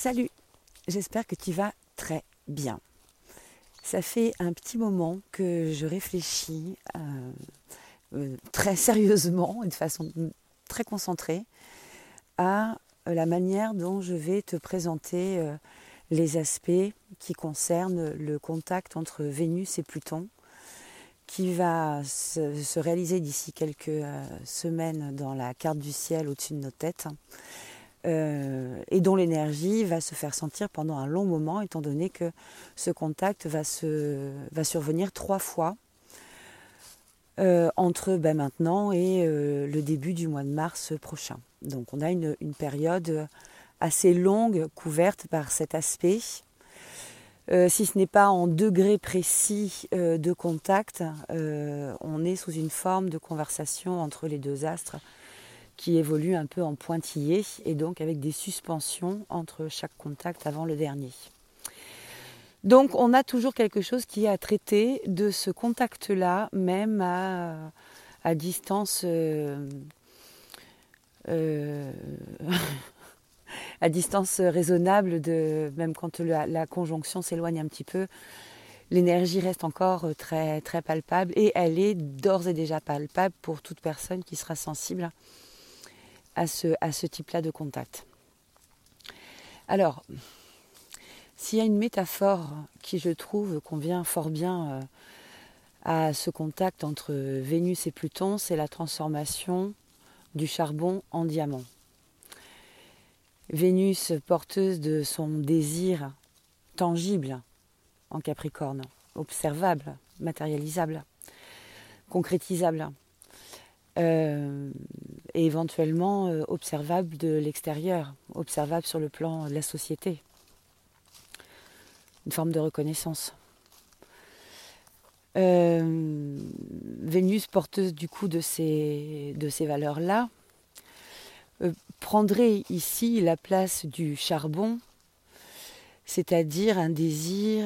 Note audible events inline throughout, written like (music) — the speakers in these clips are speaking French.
Salut, j'espère que tu vas très bien. Ça fait un petit moment que je réfléchis euh, euh, très sérieusement et de façon très concentrée à la manière dont je vais te présenter euh, les aspects qui concernent le contact entre Vénus et Pluton qui va se, réaliser d'ici quelques semaines dans la carte du ciel au-dessus de nos têtes euh, et dont l'énergie va se faire sentir pendant un long moment, étant donné que ce contact va, se, va survenir trois fois euh, entre ben, maintenant et euh, le début du mois de mars prochain. Donc on a une, une période assez longue couverte par cet aspect. si ce n'est pas en degré précis de contact, on est sous une forme de conversation entre les deux astres qui évolue un peu en pointillé et donc avec des suspensions entre chaque contact avant le dernier. Donc on a toujours quelque chose qui est à traiter de ce contact-là, même à, distance, euh, euh, (laughs) à distance raisonnable, même quand la, la conjonction s'éloigne un petit peu, l'énergie reste encore très, très palpable et elle est d'ores et déjà palpable pour toute personne qui sera sensible à ce, à ce type-là de contact. Alors, s'il y a une métaphore qui, je trouve, convient fort bien euh, à ce contact entre Vénus et Pluton, c'est la transformation du charbon en diamant. Vénus, porteuse de son désir tangible en Capricorne, observable, matérialisable, concrétisable, euh, et éventuellement euh, observable de l'extérieur, observable sur le plan de la société. Une forme de reconnaissance. Euh, Vénus, porteuse du coup de ces, de ces valeurs-là, prendrait ici la place du charbon, c'est-à-dire un désir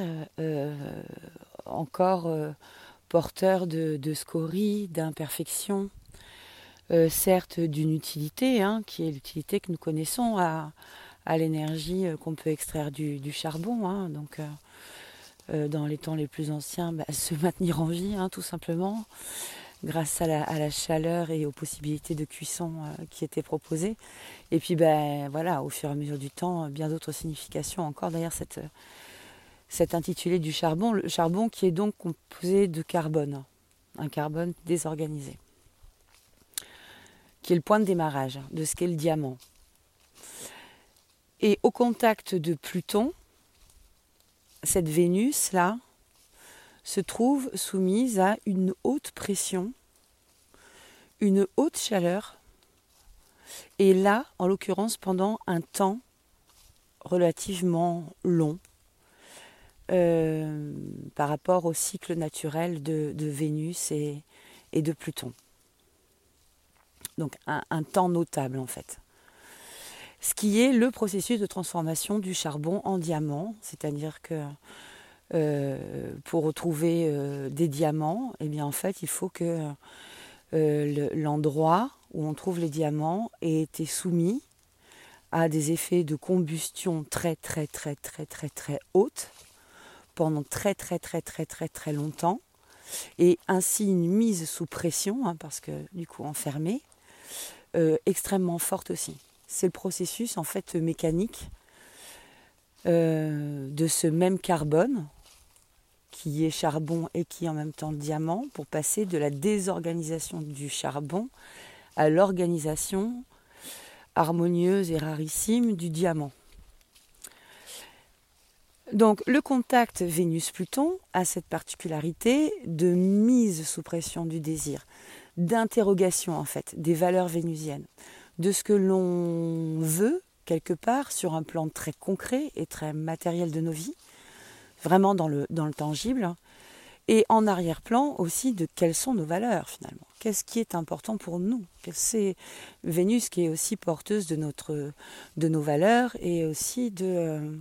encore porteur de, de scorie, d'imperfection, euh, certes d'une utilité, hein, qui est l'utilité que nous connaissons à, l'énergie euh, qu'on peut extraire du, charbon. Hein. donc, euh, dans les temps les plus anciens, bah, (laughs) se maintenir en vie, hein, tout simplement, grâce à la, chaleur et aux possibilités de cuisson qui étaient proposées. Et puis, ben voilà, au fur et à mesure du temps, bien d'autres significations encore derrière cette, cet intitulé du charbon. Le charbon qui est donc composé de carbone, un carbone désorganisé qui est le point de démarrage de ce qu'est le diamant. Et au contact de Pluton, cette Vénus-là se trouve soumise à une haute pression, une haute chaleur, et là, en l'occurrence, pendant un temps relativement long euh, par rapport au cycle naturel de, Vénus et de Pluton donc un, temps notable en fait. Ce qui est le processus de transformation du charbon en diamant, c'est-à-dire que euh, pour retrouver euh, des diamants, eh bien en fait il faut que euh, l'endroit où on trouve les diamants ait été soumis à des effets de combustion très très très très très très hautes pendant très très très très très très longtemps et ainsi une mise sous pression hein, parce que du coup enfermé euh, extrêmement forte aussi. C'est le processus en fait mécanique euh, de ce même carbone qui est charbon et qui est en même temps diamant pour passer de la désorganisation du charbon à l'organisation harmonieuse et rarissime du diamant. Donc le contact Vénus-Pluton a cette particularité de mise sous pression du désir d'interrogation en fait des valeurs vénusiennes, de ce que l'on veut quelque part sur un plan très concret et très matériel de nos vies, vraiment dans le, dans le tangible, et en arrière-plan aussi de quelles sont nos valeurs finalement. Qu'est-ce qui est important pour nous? C'est Vénus qui est aussi porteuse de, notre, de nos valeurs et aussi de euh,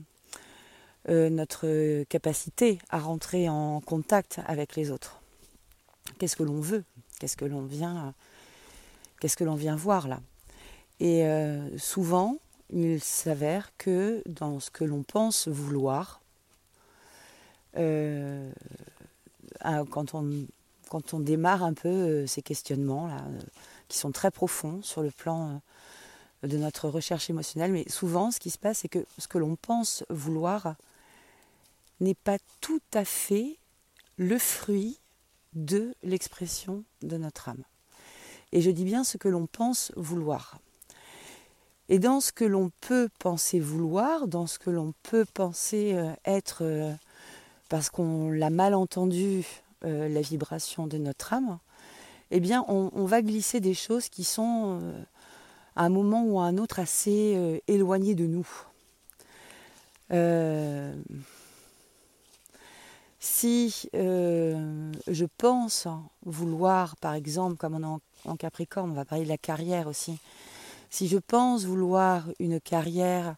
euh, notre capacité à rentrer en contact avec les autres. Qu'est-ce que l'on veut? Qu'est-ce que l'on vient, qu'est-ce que l'on vient voir là. Et euh, souvent, il s'avère que dans ce que l'on pense vouloir, euh, quand, on, quand on démarre un peu euh, ces questionnements là, qui sont très profonds sur le plan de notre recherche émotionnelle, mais souvent ce qui se passe, c'est que ce que l'on pense vouloir n'est pas tout à fait le fruit de l'expression de notre âme. Et je dis bien ce que l'on pense vouloir. Et dans ce que l'on peut penser vouloir, dans ce que l'on peut penser euh, être, euh, parce qu'on l'a mal entendu, euh, la vibration de notre âme, eh bien, on, va glisser des choses qui sont, à un moment ou à un autre, assez éloignées de nous. Si je pense vouloir, par exemple, comme on est en Capricorne, on va parler de la carrière aussi, si je pense vouloir une carrière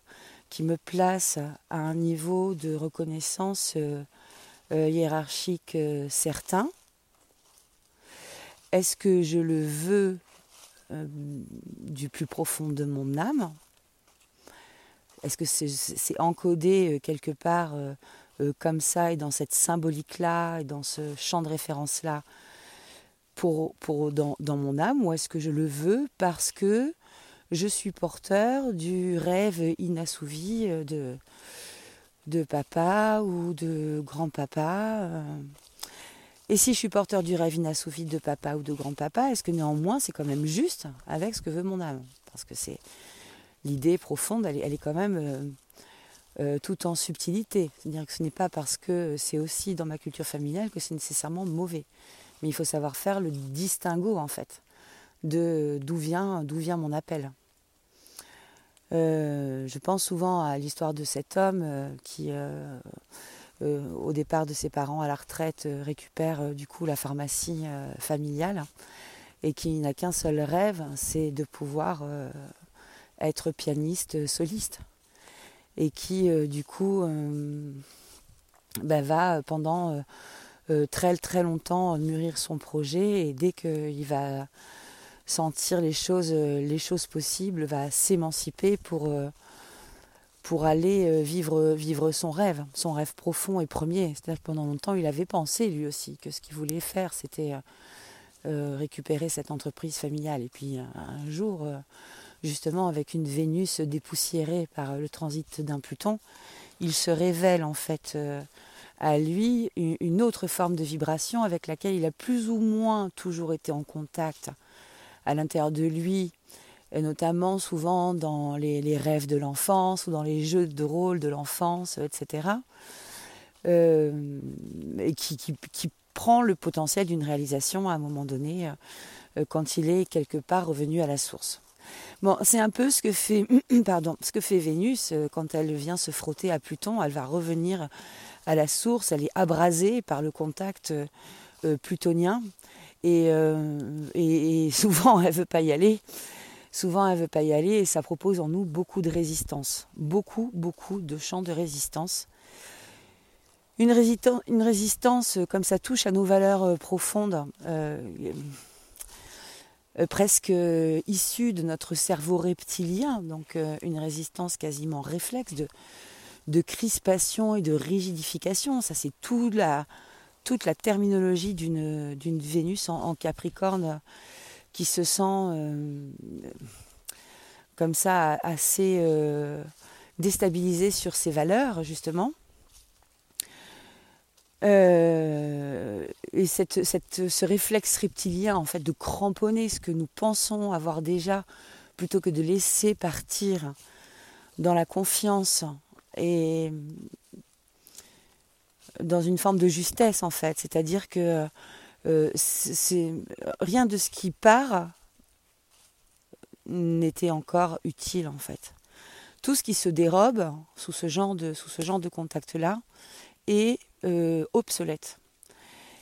qui me place à un niveau de reconnaissance euh, euh, hiérarchique euh, certain, est-ce que je le veux du plus profond de mon âme? Est-ce que c'est encodé quelque part comme ça et dans cette symbolique-là et dans ce champ de référence-là pour, pour, dans, dans mon âme ou est-ce que je le veux parce que je suis porteur du rêve inassouvi euh, de, de papa ou de grand-papa. Euh. Et si je suis porteur du rêve inassouvi de papa ou de grand-papa, est-ce que néanmoins c'est quand même juste avec ce que veut mon âme? Parce que c'est l'idée profonde, elle est, quand même euh, tout en subtilité. C'est-à-dire que ce n'est pas parce que c'est aussi dans ma culture familiale que c'est nécessairement mauvais. Mais il faut savoir faire le distinguo en fait de d'où vient, vient mon appel. Euh, je pense souvent à l'histoire de cet homme euh, qui, au départ de ses parents à la retraite, récupère du coup la pharmacie familiale et qui n'a qu'un seul rêve, c'est de pouvoir être pianiste soliste et qui du coup bah, va pendant très très longtemps mûrir son projet et dès qu'il va sentir les choses, euh, les choses possibles, va s'émanciper pour, euh, pour aller euh, vivre, vivre son rêve, son rêve profond et premier. C'est-à-dire que pendant longtemps, il avait pensé lui aussi que ce qu'il voulait faire, c'était récupérer cette entreprise familiale. Et puis un jour, justement, avec une Vénus dépoussiérée par le transit d'un Pluton, il se révèle en fait à lui une autre forme de vibration avec laquelle il a plus ou moins toujours été en contact à l'intérieur de lui, notamment souvent dans les, rêves de l'enfance ou dans les jeux de rôle de l'enfance, etc. Euh, et qui, prend le potentiel d'une réalisation à un moment donné euh, quand il est quelque part revenu à la source. Bon, c'est un peu (clears throat) ce que fait, Vénus euh, quand elle vient se frotter à Pluton. Elle va revenir à la source. Elle est abrasée par le contact plutonien euh, et, et, (laughs) souvent, elle veut pas y aller. Souvent, elle veut pas y aller et ça propose en nous beaucoup de résistance. Beaucoup, beaucoup de champs de résistance. Une, résistance, euh, comme ça touche à nos valeurs euh, profondes, presque issues de notre cerveau reptilien, donc une résistance quasiment réflexe de, de crispation et de rigidification. Ça, c'est la, toute la terminologie d'une, Vénus en, Capricorne qui se sent euh, comme ça assez euh, déstabilisée sur ses valeurs, justement. Euh, et cette, ce réflexe reptilien, en fait, de cramponner ce que nous pensons avoir déjà, plutôt que de laisser partir dans la confiance et dans une forme de justesse en fait, c'est-à-dire que euh, rien de ce qui part n'était encore utile en fait. Tout ce qui se dérobe sous ce genre de sous ce genre de contact là est euh.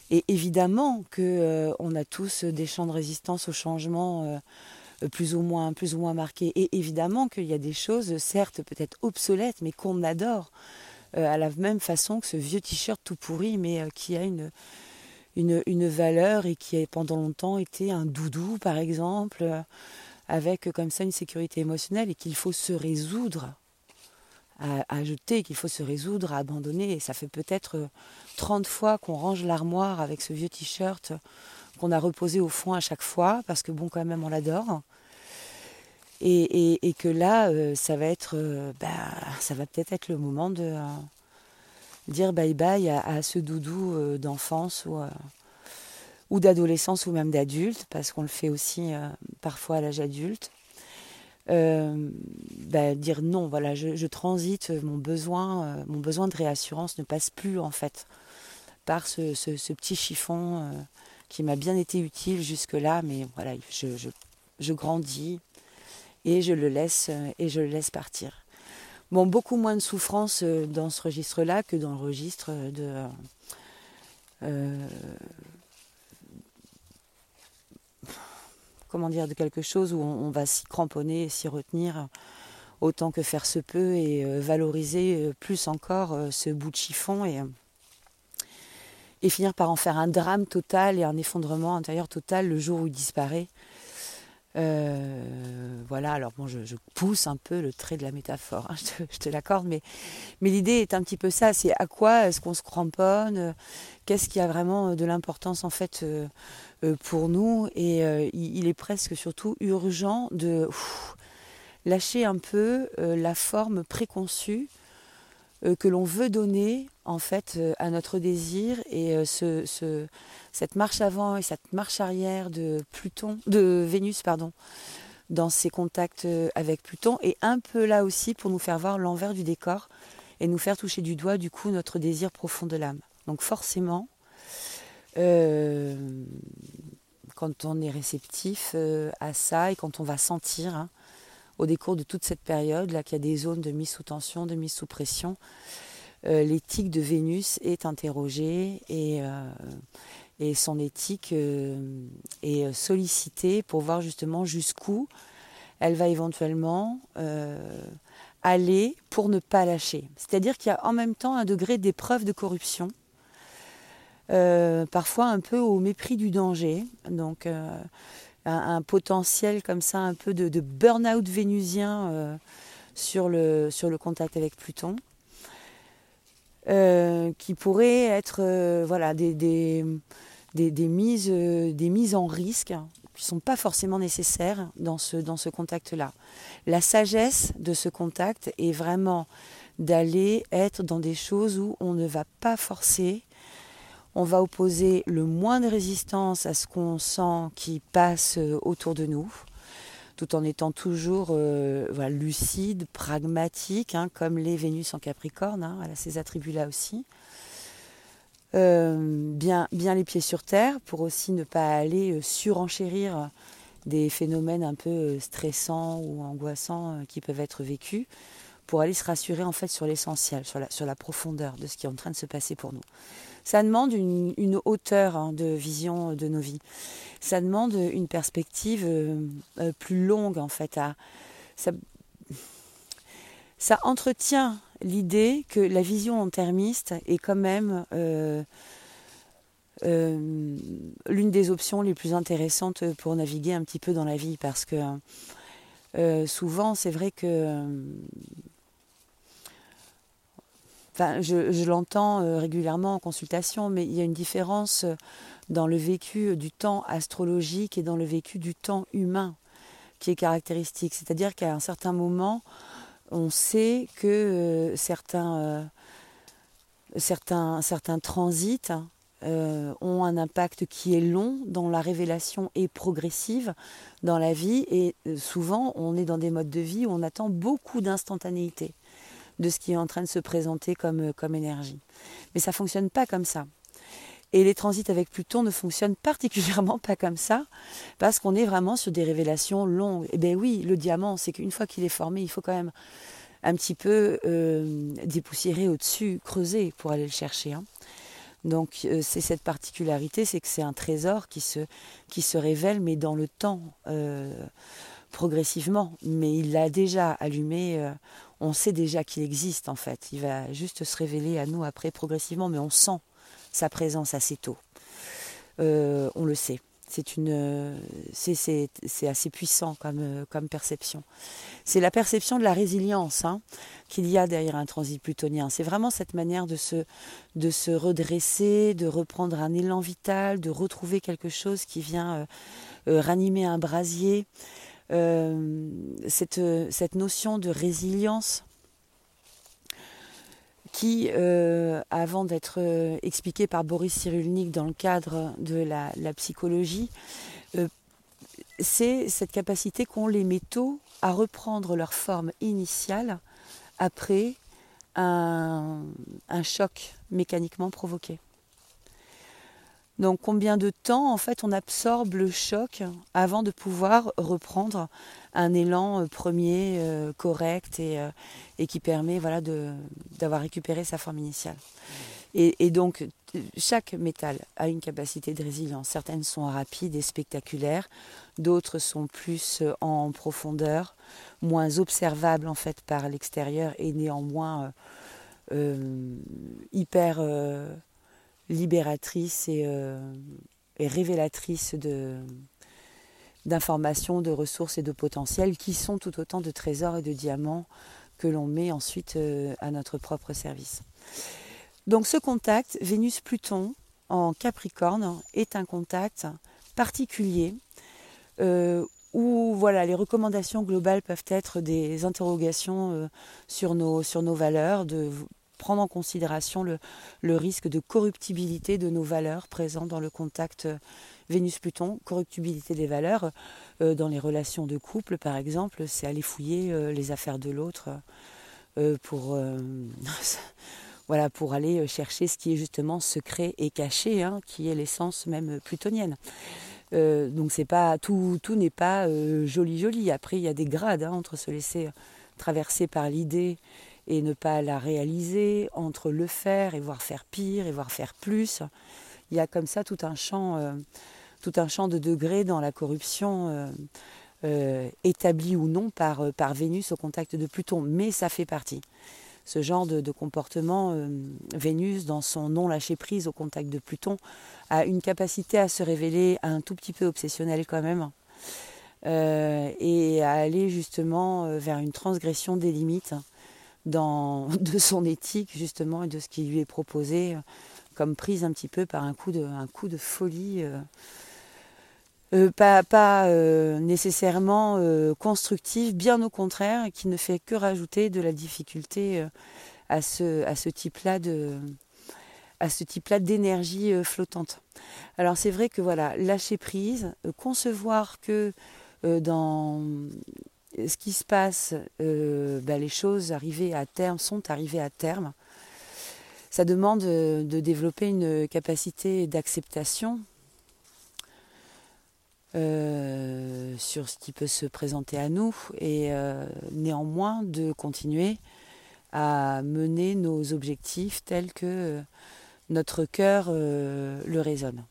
Et évidemment que euh, on a tous des champs de résistance au changement plus ou moins plus ou moins marqués. Et évidemment qu'il y a des choses certes peut-être obsolètes mais qu'on adore. Euh, à la même façon que ce vieux t-shirt tout pourri, mais euh, qui a une, une, une, valeur et qui a pendant longtemps été un doudou, par exemple, euh, avec comme ça une sécurité émotionnelle et qu'il faut se résoudre à, jeter, qu'il faut se résoudre à abandonner. Et ça fait peut-être 30 fois qu'on range l'armoire avec ce vieux t-shirt qu'on a reposé au fond à chaque fois, parce que bon, quand même, on l'adore. Et, que là, euh, ça va être, euh, bah, ça va peut-être être le moment de euh, dire bye bye à, ce doudou d'enfance ou, ou d'adolescence ou même d'adulte, parce qu'on le fait aussi parfois à l'âge adulte. Bah, dire non, voilà, je, transite, mon besoin, mon besoin de réassurance ne passe plus en fait par ce, ce petit chiffon qui m'a bien été utile jusque-là, mais voilà, je, je, grandis et je le laisse et je le laisse partir. Bon, beaucoup moins de souffrance euh, dans ce registre-là que dans le registre de euh, comment dire de quelque chose où on, va s'y cramponner, s'y retenir autant que faire se peut et euh, valoriser plus encore ce bout de chiffon et et finir par en faire un drame total et un effondrement intérieur total le jour où il disparaît. Euh, voilà, alors bon, je, pousse un peu le trait de la métaphore, hein, (laughs) je te, l'accorde, mais, mais l'idée est un petit peu ça, c'est à quoi est-ce qu'on se cramponne, qu'est-ce qui a vraiment de l'importance en fait euh, euh, pour nous, et il, est presque surtout urgent de lâcher un peu la forme préconçue euh, que l'on veut donner en fait euh, à notre désir et euh, ce, cette marche avant et cette marche arrière de Pluton, de Vénus pardon, dans ses contacts avec Pluton est un peu là aussi pour nous faire voir l'envers du décor et nous faire toucher du doigt du coup notre désir profond de l'âme. Donc forcément, quand on est réceptif à ça et quand on va sentir hein, au décours de toute cette période, là qu'il y a des zones de mise sous tension, de mise sous pression, euh, l'éthique de Vénus est interrogée et, euh, et son éthique euh, est sollicitée pour voir justement jusqu'où elle va éventuellement aller pour ne pas lâcher. C'est-à-dire qu'il y a en même temps un degré d'épreuve de corruption, parfois un peu au mépris du danger. Donc un, potentiel comme ça, un peu de, burn-out vénusien euh, sur, le, sur le contact avec Pluton, euh, qui pourrait être euh, voilà, des, des, des, mises, des mises en risque qui ne sont pas forcément nécessaires dans ce, dans ce contact-là. La sagesse de ce contact est vraiment d'aller être dans des choses où on ne va pas forcer on va opposer le moins de résistance à ce qu'on sent qui passe euh, autour de nous, tout en étant toujours euh, lucide, pragmatique, hein, comme les Vénus en Capricorne, hein, elle a ces attributs-là aussi. Euh, bien, les pieds sur terre pour aussi ne pas aller surenchérir des phénomènes un peu stressants ou angoissants qui peuvent être vécus pour aller se rassurer en fait sur l'essentiel, sur la profondeur de ce qui est en train de se passer pour nous ça demande une, hauteur hein, de vision de nos vies. Ça demande une perspective euh, euh, plus longue en fait. ça, entretient l'idée que la vision termiste est quand même euh, l'une des options les plus intéressantes pour naviguer un petit peu dans la vie parce que souvent c'est vrai que je, l'entends euh, régulièrement en consultation, mais il y a une différence euh, dans le vécu du temps astrologique et dans le vécu du temps humain qui est caractéristique. C'est-à-dire qu'à un certain moment, on sait que euh, certains, certains, certains transits ont un impact qui est long, dont la révélation est progressive dans la vie, et souvent on est dans des modes de vie où on attend beaucoup d'instantanéité de ce qui est en train de se présenter comme, euh, comme énergie. Mais ça ne fonctionne pas comme ça. Et les transits avec Pluton ne fonctionnent (laughs) particulièrement pas comme ça, parce qu'on est vraiment sur des révélations longues. Et eh bien oui, le diamant, c'est qu'une fois qu'il est formé, il faut quand même un petit peu euh, dépoussiérer au-dessus, creuser pour aller le chercher. Hein. Donc euh, c'est cette particularité, c'est que c'est un trésor qui se, qui se révèle, mais dans le temps, progressivement. Mais il l'a déjà allumé on sait déjà qu'il existe en fait. Il va juste se révéler à nous après progressivement, mais on sent sa présence assez tôt. Euh, on le sait. C'est une, c'est, assez puissant comme, comme perception. C'est la perception de la résilience hein, qu'il y a derrière un transit plutonien. C'est vraiment cette manière de se, de se redresser, de reprendre un élan vital, de retrouver quelque chose qui vient ranimer un brasier. Cette, cette notion de résilience qui, euh, avant d'être euh, expliqué par Boris Cyrulnik dans le cadre de la, psychologie, euh, c'est cette capacité qu'ont les métaux à reprendre leur forme initiale après un choc mécaniquement provoqué. Donc combien de temps en fait on absorbe le choc avant de pouvoir reprendre un élan euh, premier euh, correct et, euh, et, qui permet voilà d'avoir récupéré sa forme initiale. Et, donc chaque métal a une capacité de résilience. Certaines sont rapides et spectaculaires, d'autres sont plus en profondeur, moins observables en fait par l'extérieur et néanmoins hyper libératrice euh, et, révélatrice de, d'informations, de ressources et de potentiels qui sont tout autant de trésors et de diamants que l'on met ensuite euh, à notre propre service. Donc ce contact Vénus-Pluton en Capricorne est un contact particulier euh, où voilà, les recommandations globales peuvent être des interrogations sur, nos, sur nos valeurs, de prendre en considération le, risque de corruptibilité de nos valeurs présentes dans le contact euh, Vénus-Pluton, corruptibilité des valeurs euh, dans les relations de couple par exemple, c'est aller fouiller euh, les affaires de l'autre pour, (laughs) voilà, pour aller chercher ce qui est justement secret et caché, hein, qui est l'essence même plutonienne. donc c'est pas tout, tout n'est pas joli joli. Après il y a des grades hein, entre se laisser traverser par l'idée et ne pas la réaliser, entre le faire et voir faire pire et voir faire plus. Il y a comme ça tout un champ, euh, tout un champ de degrés dans la corruption euh, euh, établie ou non par, par Vénus au contact de Pluton, mais ça fait partie. Ce genre de, de comportement, Vénus, dans son non lâcher prise au contact de Pluton, a une capacité à se révéler un tout petit peu obsessionnel quand même. et à aller justement vers une transgression des limites dans, (laughs) de son éthique justement et de ce qui lui est proposé euh, comme prise un petit peu par un coup de, un coup de folie. Euh, euh, pas, pas nécessairement constructif, bien au contraire, qui ne fait que rajouter de la difficulté à ce, à ce type-là de à ce type-là d'énergie flottante. Alors c'est vrai que voilà, lâcher prise, concevoir que dans ce qui se passe, euh, bah, les choses arrivées à terme sont arrivées à terme. Ça demande euh, de développer une capacité d'acceptation euh, sur ce qui peut se présenter à nous et néanmoins de continuer à mener nos objectifs tels que notre cœur le raisonne.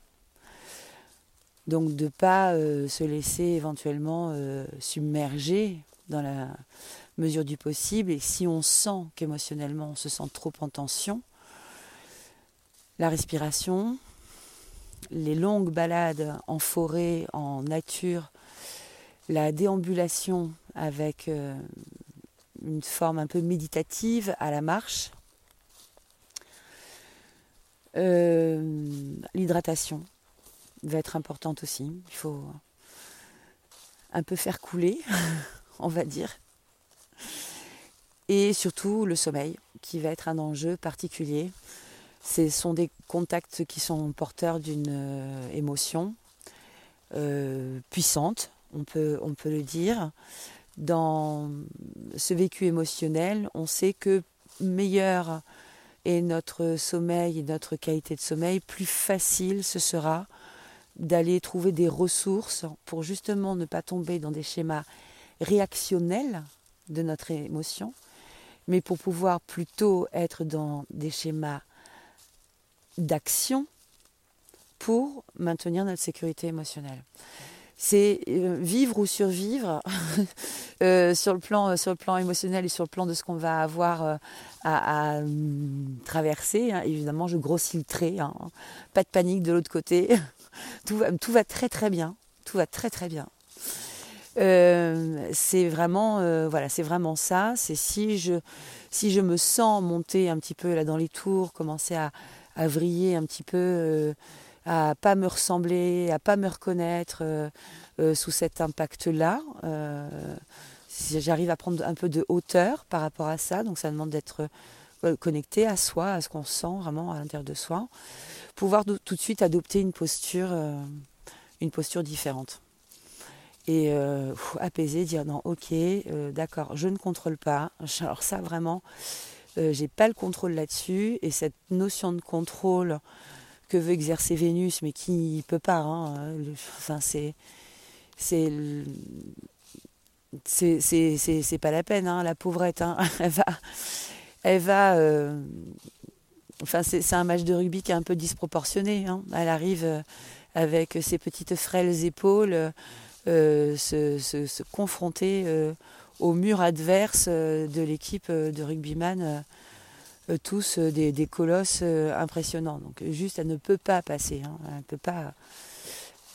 Donc de ne pas euh, se laisser éventuellement euh, submerger dans la mesure du possible. Et si on sent qu'émotionnellement on se sent trop en tension, la respiration, les longues balades en forêt, en nature, la déambulation avec euh, une forme un peu méditative à la marche, l'hydratation, va être importante aussi. Il faut un peu faire couler, (laughs) on va dire. Et surtout le sommeil, qui va être un enjeu particulier. Ce sont des contacts qui sont porteurs d'une euh, émotion euh, puissante, on peut, on peut le dire. Dans ce vécu émotionnel, on sait que meilleur est notre sommeil et notre qualité de sommeil, plus facile ce sera d'aller trouver des ressources pour justement ne pas tomber dans des schémas réactionnels de notre émotion, mais pour pouvoir plutôt être dans des schémas d'action pour maintenir notre sécurité émotionnelle. C'est euh, vivre ou survivre (laughs) euh, sur, le plan, sur le plan émotionnel et sur le plan de ce qu'on va avoir euh, à, hum, traverser. Hein. Évidemment, je grossis le trait, hein. pas de panique de l'autre côté. (laughs) tout, va, très très bien. Tout va très très bien. Euh, c'est vraiment, euh, voilà, c'est vraiment ça. C'est si je, si je me sens monter un petit peu là dans les tours, commencer à, vriller un petit peu, euh, à pas me ressembler, à pas me reconnaître sous cet impact-là. si j'arrive à prendre un peu de hauteur par rapport à ça, donc ça demande d'être connecté à soi, à ce qu'on sent vraiment à l'intérieur de soi, pouvoir tout de suite adopter une posture, une posture différente et euh, apaiser, dire non, ok, euh, d'accord, je ne contrôle pas. (laughs) Alors ça vraiment, euh, j'ai pas le contrôle là-dessus et cette notion de contrôle que veut exercer Vénus, mais qui ne peut pas. Hein, enfin c'est c'est c'est pas la peine, hein, la pauvrette. Hein, (laughs) elle va, elle va. Enfin c'est un match de rugby qui est un peu disproportionné. Hein. Elle arrive avec ses petites frêles épaules. Euh, se, confronter euh, au mur adverse euh, de l'équipe de rugbyman, tous des, colosses impressionnants. Donc juste, elle ne peut pas passer. Hein.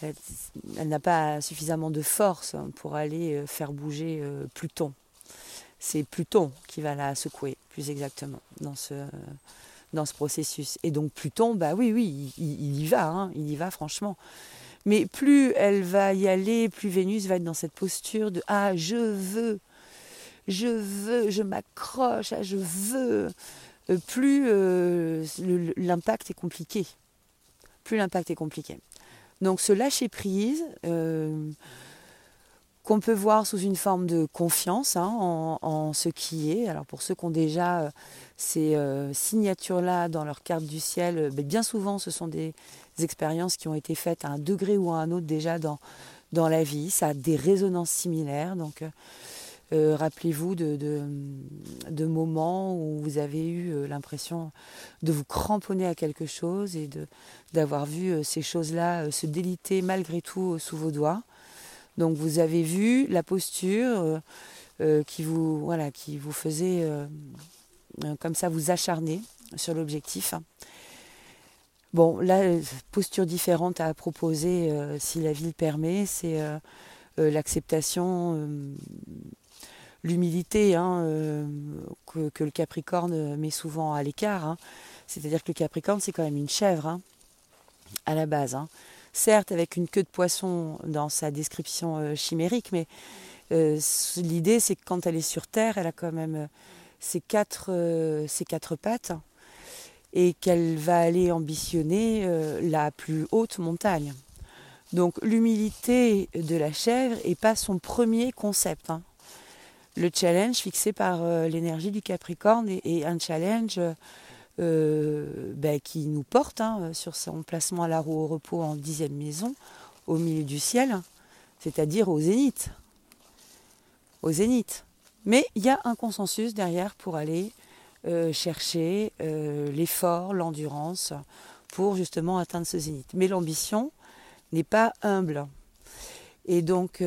Elle, n'a pas suffisamment de force hein, pour aller faire bouger Pluton. C'est Pluton qui va la secouer, plus exactement, dans ce, dans ce processus. Et donc Pluton, bah oui, oui, il, y va, hein. il y va franchement. Mais plus elle va y aller, plus Vénus va être dans cette posture de Ah, je veux, je veux, je m'accroche, ah, je veux. Euh, plus euh, l'impact est compliqué. Plus l'impact est compliqué. Donc ce lâcher prise, euh, qu'on peut voir sous une forme de confiance hein, en, ce qui est. Alors pour ceux qui ont déjà ces signatures-là dans leur carte du ciel, ben, bien souvent ce sont des expériences qui ont été faites à un degré ou à un autre déjà dans, la vie. Ça a des résonances similaires. Donc, euh, euh, rappelez-vous de, de, moments où vous avez eu euh, l'impression de vous cramponner à quelque chose et d'avoir vu ces choses-là se déliter malgré tout sous vos doigts. Donc vous avez vu la posture qui, vous, voilà, qui vous faisait comme ça vous acharner sur l'objectif. Bon, là, posture différente à proposer, euh, si la vie le permet, c'est euh, euh, l'acceptation, l'humilité hein, que, le Capricorne met souvent à l'écart. Hein. C'est-à-dire que le Capricorne, c'est quand même une chèvre hein, à la base. Certes, avec une queue de poisson dans sa description chimérique, mais l'idée, c'est que quand elle est sur Terre, elle a quand même ses quatre, ses quatre pattes et qu'elle va aller ambitionner euh, la plus haute montagne. Donc l'humilité de la chèvre n'est pas son premier concept. Hein. Le challenge fixé par euh, l'énergie du Capricorne est, un challenge euh, ben, qui nous porte hein, sur son placement à la roue au repos en dixième maison, au milieu du ciel, c'est-à-dire au zénith. Au zénith. Mais il y a un consensus derrière pour aller euh, chercher euh, l'effort, l'endurance pour justement atteindre ce zénith. Mais l'ambition n'est pas humble. Et donc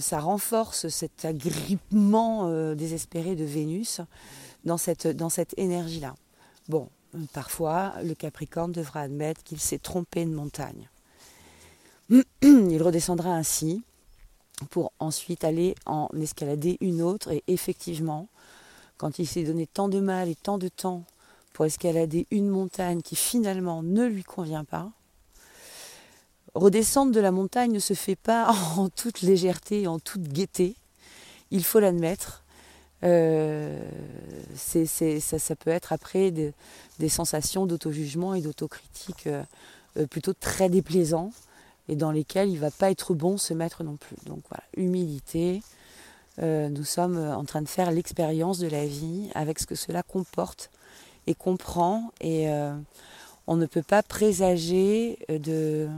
ça renforce cet agrippement désespéré de Vénus dans cette énergie-là. Bon, parfois le Capricorne devra admettre qu'il s'est trompé de montagne. (clears throat) Il redescendra ainsi pour ensuite aller en escalader une autre et effectivement quand il s'est donné tant de mal et tant de temps pour escalader une montagne qui finalement ne lui convient pas, redescendre de la montagne ne se fait pas (laughs) en toute légèreté et en toute gaieté, il faut l'admettre. Euh, ça, peut être après des sensations d'auto-jugement et d'autocritique euh, euh, plutôt très déplaisants et dans lesquels il ne va pas être bon se mettre non plus. Donc voilà, humilité, euh, nous sommes en train de faire l'expérience de la vie avec ce que cela comporte et comprend. Et on ne peut pas présager de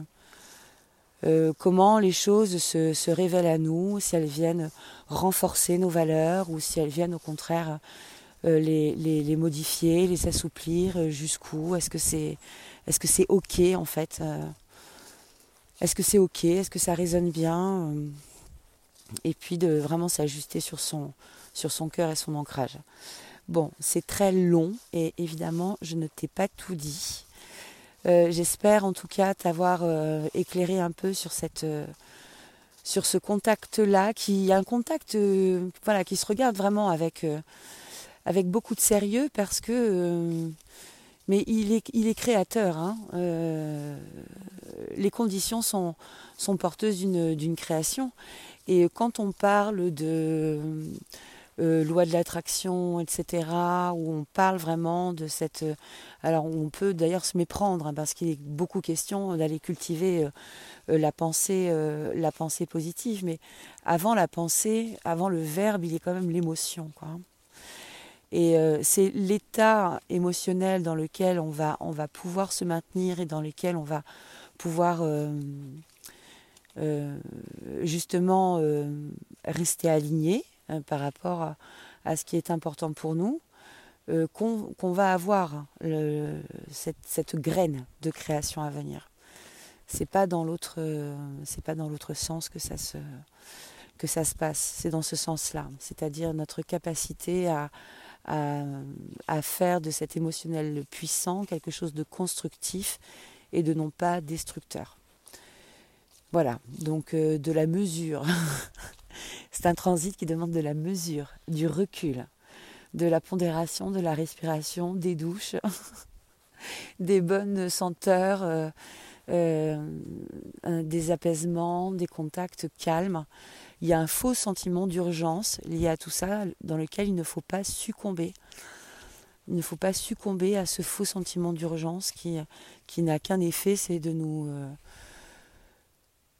euh, comment les choses se, révèlent à nous, si elles viennent renforcer nos valeurs ou si elles viennent au contraire les, modifier, les assouplir, jusqu'où? Est-ce que c'est est-ce que c'est ok en fait Est-ce que c'est ok? Est-ce que ça résonne bien et puis de vraiment s'ajuster sur son, sur son cœur et son ancrage. Bon, c'est très long et évidemment, je ne t'ai pas tout dit. J'espère en tout cas t'avoir éclairé un peu sur cette sur ce contact-là, qui est un contact voilà, qui se regarde vraiment avec, avec beaucoup de sérieux parce que mais il est, il est créateur. Hein. les conditions sont, sont porteuses d'une création. Et quand on parle de euh, loi de l'attraction, etc., où on parle vraiment de cette... Euh, alors on peut d'ailleurs se méprendre, hein, parce qu'il est beaucoup question d'aller cultiver euh, la, pensée, la pensée positive, mais avant la pensée, avant le verbe, il y a quand même l'émotion. Quoi. Et c'est l'état émotionnel dans lequel on va, on va pouvoir se maintenir et dans lequel on va pouvoir justement rester aligné euh, par rapport à, ce qui est important pour nous, qu'on va avoir cette, graine de création à venir. C'est pas dans l'autre, pas dans l'autre sens que ça se passe. C'est dans ce sens-là, c'est-à-dire notre capacité à, à, faire de cet émotionnel puissant quelque chose de constructif et de non pas destructeur. Voilà, donc euh, de la mesure. (laughs) C'est un transit qui demande de la mesure, du recul, de la pondération, de la respiration, des douches, (laughs) des bonnes senteurs, euh, euh, des apaisements, des contacts calmes. Il y a un faux sentiment d'urgence lié à tout ça dans lequel il ne faut pas succomber. Il ne faut pas succomber à ce faux sentiment d'urgence qui, qui n'a qu'un effet, c'est de nous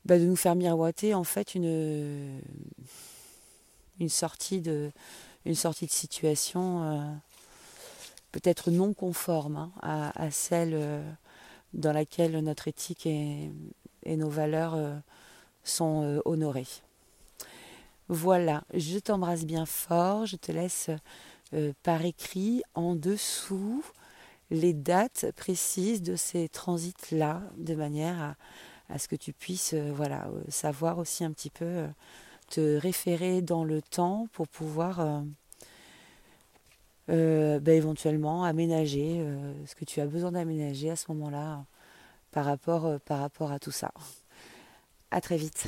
bah, de nous faire miroiter en fait une, une, sortie, de, une sortie de situation euh, peut-être non conforme hein, à, celle euh, dans laquelle notre éthique et, nos valeurs euh, sont honorées. Voilà, je t'embrasse bien fort, je te laisse par écrit en dessous les dates précises de ces transits-là, de manière à, à ce que tu puisses euh, voilà, euh, savoir aussi un petit peu euh, te référer dans le temps pour pouvoir ben, éventuellement aménager ce que tu as besoin d'aménager à ce moment-là par rapport, par rapport à tout ça. À très vite.